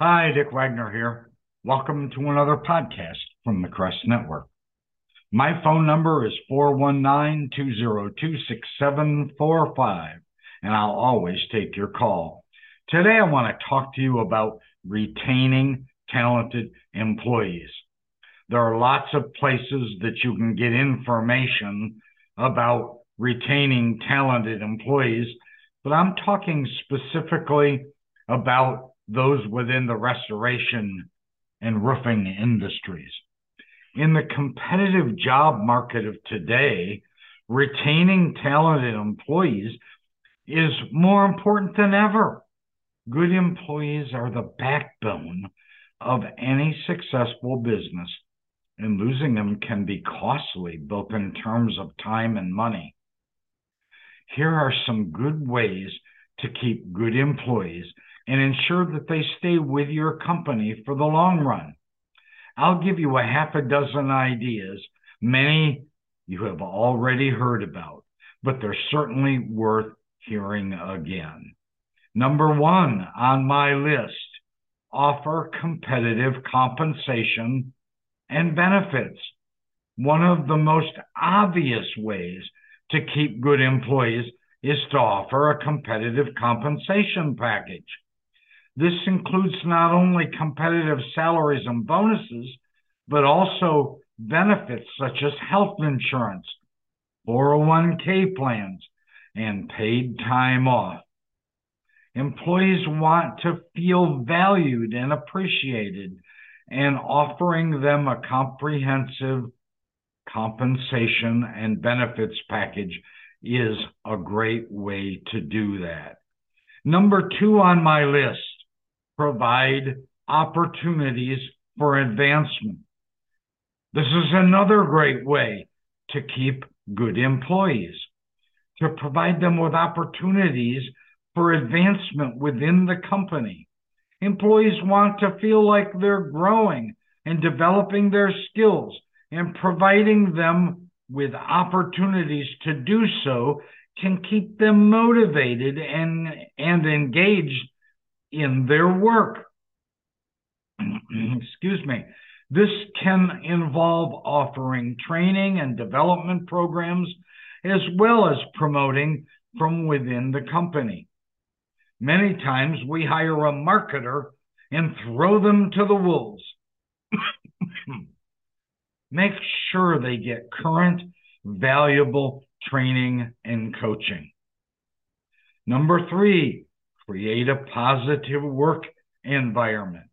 Hi, Dick Wagner here. Welcome to another podcast from the Crest Network. My phone number is 419 202 6745, and I'll always take your call. Today, I want to talk to you about retaining talented employees. There are lots of places that you can get information about retaining talented employees, but I'm talking specifically about those within the restoration and roofing industries. In the competitive job market of today, retaining talented employees is more important than ever. Good employees are the backbone of any successful business, and losing them can be costly, both in terms of time and money. Here are some good ways to keep good employees and ensure that they stay with your company for the long run. I'll give you a half a dozen ideas, many you have already heard about, but they're certainly worth hearing again. Number one on my list offer competitive compensation and benefits. One of the most obvious ways to keep good employees is to offer a competitive compensation package. This includes not only competitive salaries and bonuses, but also benefits such as health insurance, 401k plans, and paid time off. Employees want to feel valued and appreciated, and offering them a comprehensive compensation and benefits package is a great way to do that. Number two on my list provide opportunities for advancement. This is another great way to keep good employees, to provide them with opportunities for advancement within the company. Employees want to feel like they're growing and developing their skills and providing them with opportunities to do so can keep them motivated and, and engaged in their work. Excuse me. This can involve offering training and development programs as well as promoting from within the company. Many times we hire a marketer and throw them to the wolves. Make sure they get current, valuable training and coaching. Number three, create a positive work environment.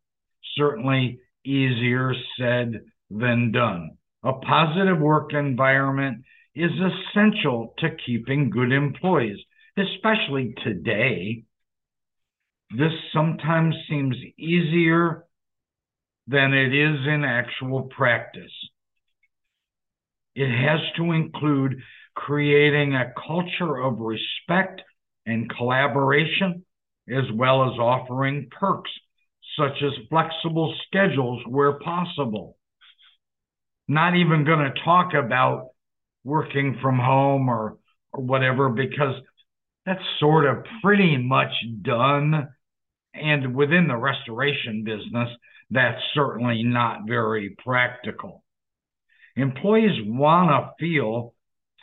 Certainly easier said than done. A positive work environment is essential to keeping good employees, especially today. This sometimes seems easier than it is in actual practice. It has to include creating a culture of respect and collaboration as well as offering perks such as flexible schedules where possible. Not even going to talk about working from home or, or whatever, because that's sort of pretty much done. And within the restoration business, that's certainly not very practical. Employees want to feel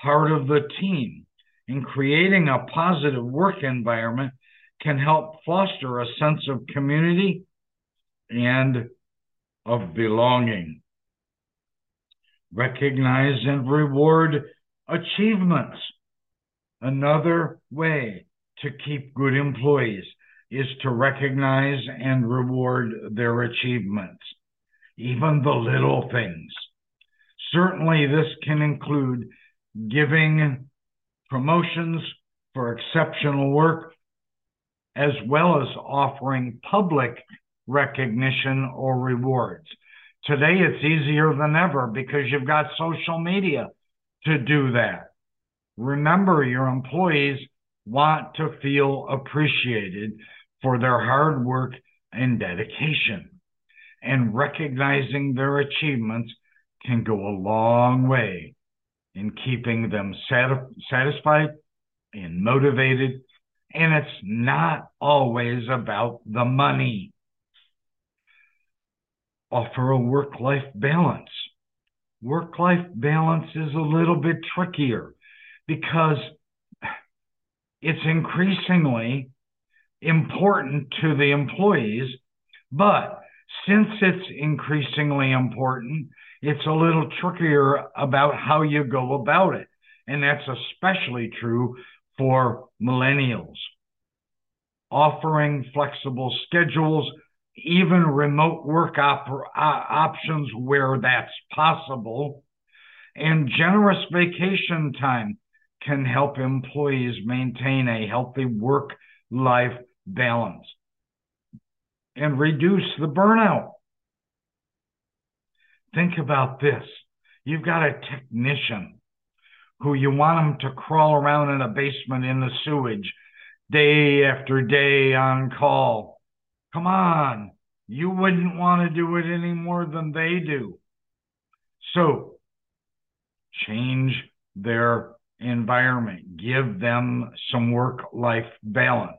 part of the team, and creating a positive work environment can help foster a sense of community and of belonging. Recognize and reward achievements. Another way to keep good employees is to recognize and reward their achievements, even the little things. Certainly, this can include giving promotions for exceptional work as well as offering public recognition or rewards. Today, it's easier than ever because you've got social media to do that. Remember, your employees want to feel appreciated for their hard work and dedication. And recognizing their achievements can go a long way in keeping them sat- satisfied and motivated and it's not always about the money. offer a work life balance. Work life balance is a little bit trickier because it's increasingly important to the employees, but since it's increasingly important, it's a little trickier about how you go about it. And that's especially true for millennials. Offering flexible schedules, even remote work op- uh, options where that's possible, and generous vacation time can help employees maintain a healthy work life balance and reduce the burnout. Think about this. You've got a technician who you want them to crawl around in a basement in the sewage day after day on call. Come on. You wouldn't want to do it any more than they do. So change their environment, give them some work life balance.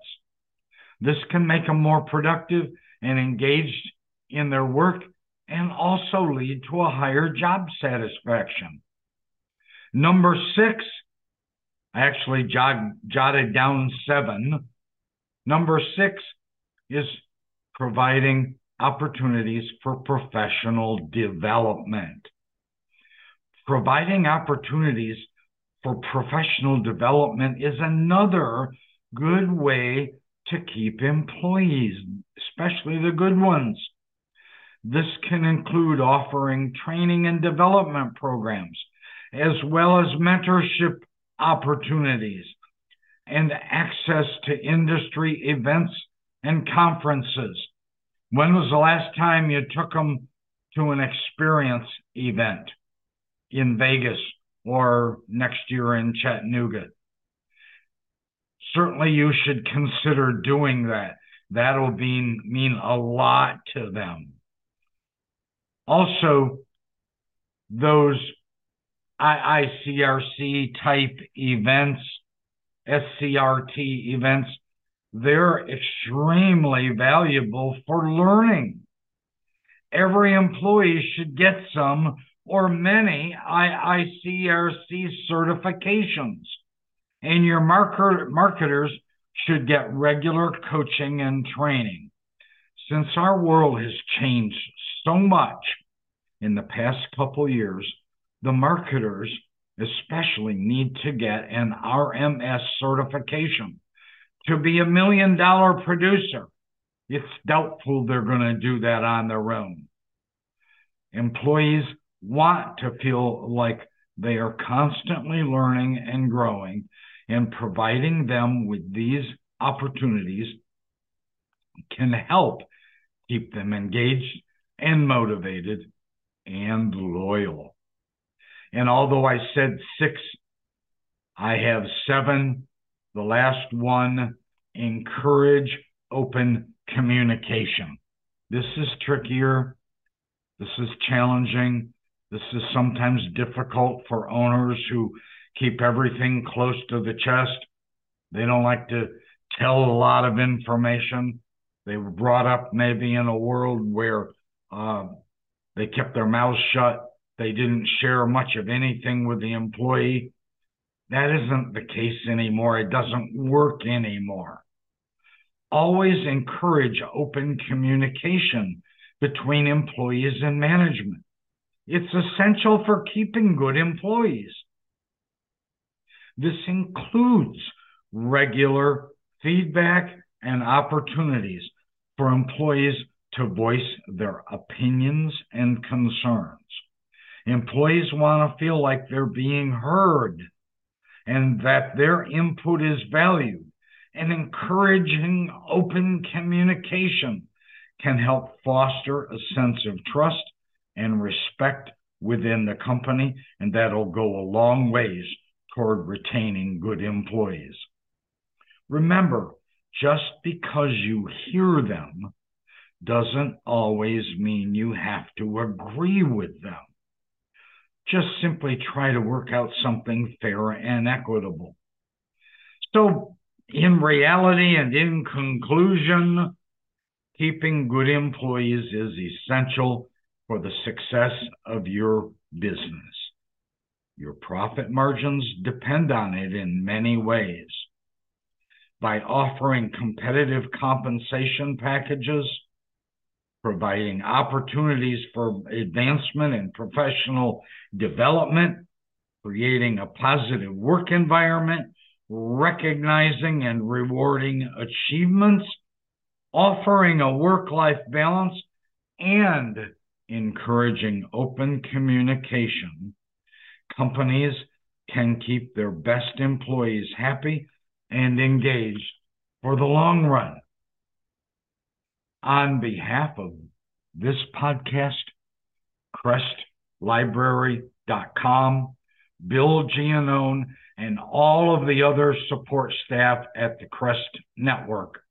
This can make them more productive and engaged in their work and also lead to a higher job satisfaction. Number six, I actually jot, jotted down seven. Number six is providing opportunities for professional development. Providing opportunities for professional development is another good way to keep employees, especially the good ones. This can include offering training and development programs, as well as mentorship opportunities and access to industry events and conferences. When was the last time you took them to an experience event in Vegas or next year in Chattanooga? Certainly, you should consider doing that. That'll be, mean a lot to them. Also, those IICRC type events, SCRT events, they're extremely valuable for learning. Every employee should get some or many IICRC certifications, and your marker, marketers should get regular coaching and training. Since our world has changed so much in the past couple years, the marketers especially need to get an RMS certification to be a million dollar producer. It's doubtful they're going to do that on their own. Employees want to feel like they are constantly learning and growing, and providing them with these opportunities can help keep them engaged and motivated and loyal. And although I said six, I have seven. The last one encourage open communication. This is trickier. This is challenging. This is sometimes difficult for owners who keep everything close to the chest. They don't like to tell a lot of information. They were brought up maybe in a world where uh, they kept their mouths shut. They didn't share much of anything with the employee. That isn't the case anymore. It doesn't work anymore. Always encourage open communication between employees and management. It's essential for keeping good employees. This includes regular feedback and opportunities for employees to voice their opinions and concerns. Employees want to feel like they're being heard and that their input is valued. And encouraging open communication can help foster a sense of trust and respect within the company, and that'll go a long ways toward retaining good employees. Remember, just because you hear them doesn't always mean you have to agree with them. Just simply try to work out something fair and equitable. So, in reality and in conclusion, keeping good employees is essential for the success of your business. Your profit margins depend on it in many ways. By offering competitive compensation packages, providing opportunities for advancement and professional development, creating a positive work environment, recognizing and rewarding achievements, offering a work life balance, and encouraging open communication, companies can keep their best employees happy and engaged for the long run. On behalf of this podcast, CrestLibrary.com, Bill Giannone, and all of the other support staff at the Crest Network,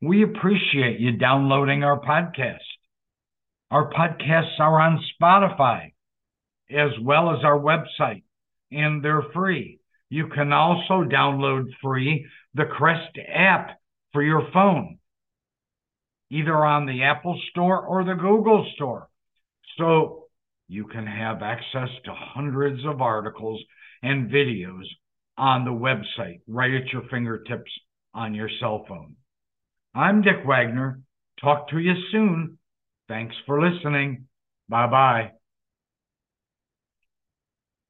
we appreciate you downloading our podcast. Our podcasts are on Spotify as well as our website, and they're free. You can also download free the Crest app for your phone, either on the Apple Store or the Google Store. So you can have access to hundreds of articles and videos on the website right at your fingertips on your cell phone. I'm Dick Wagner. Talk to you soon. Thanks for listening. Bye bye.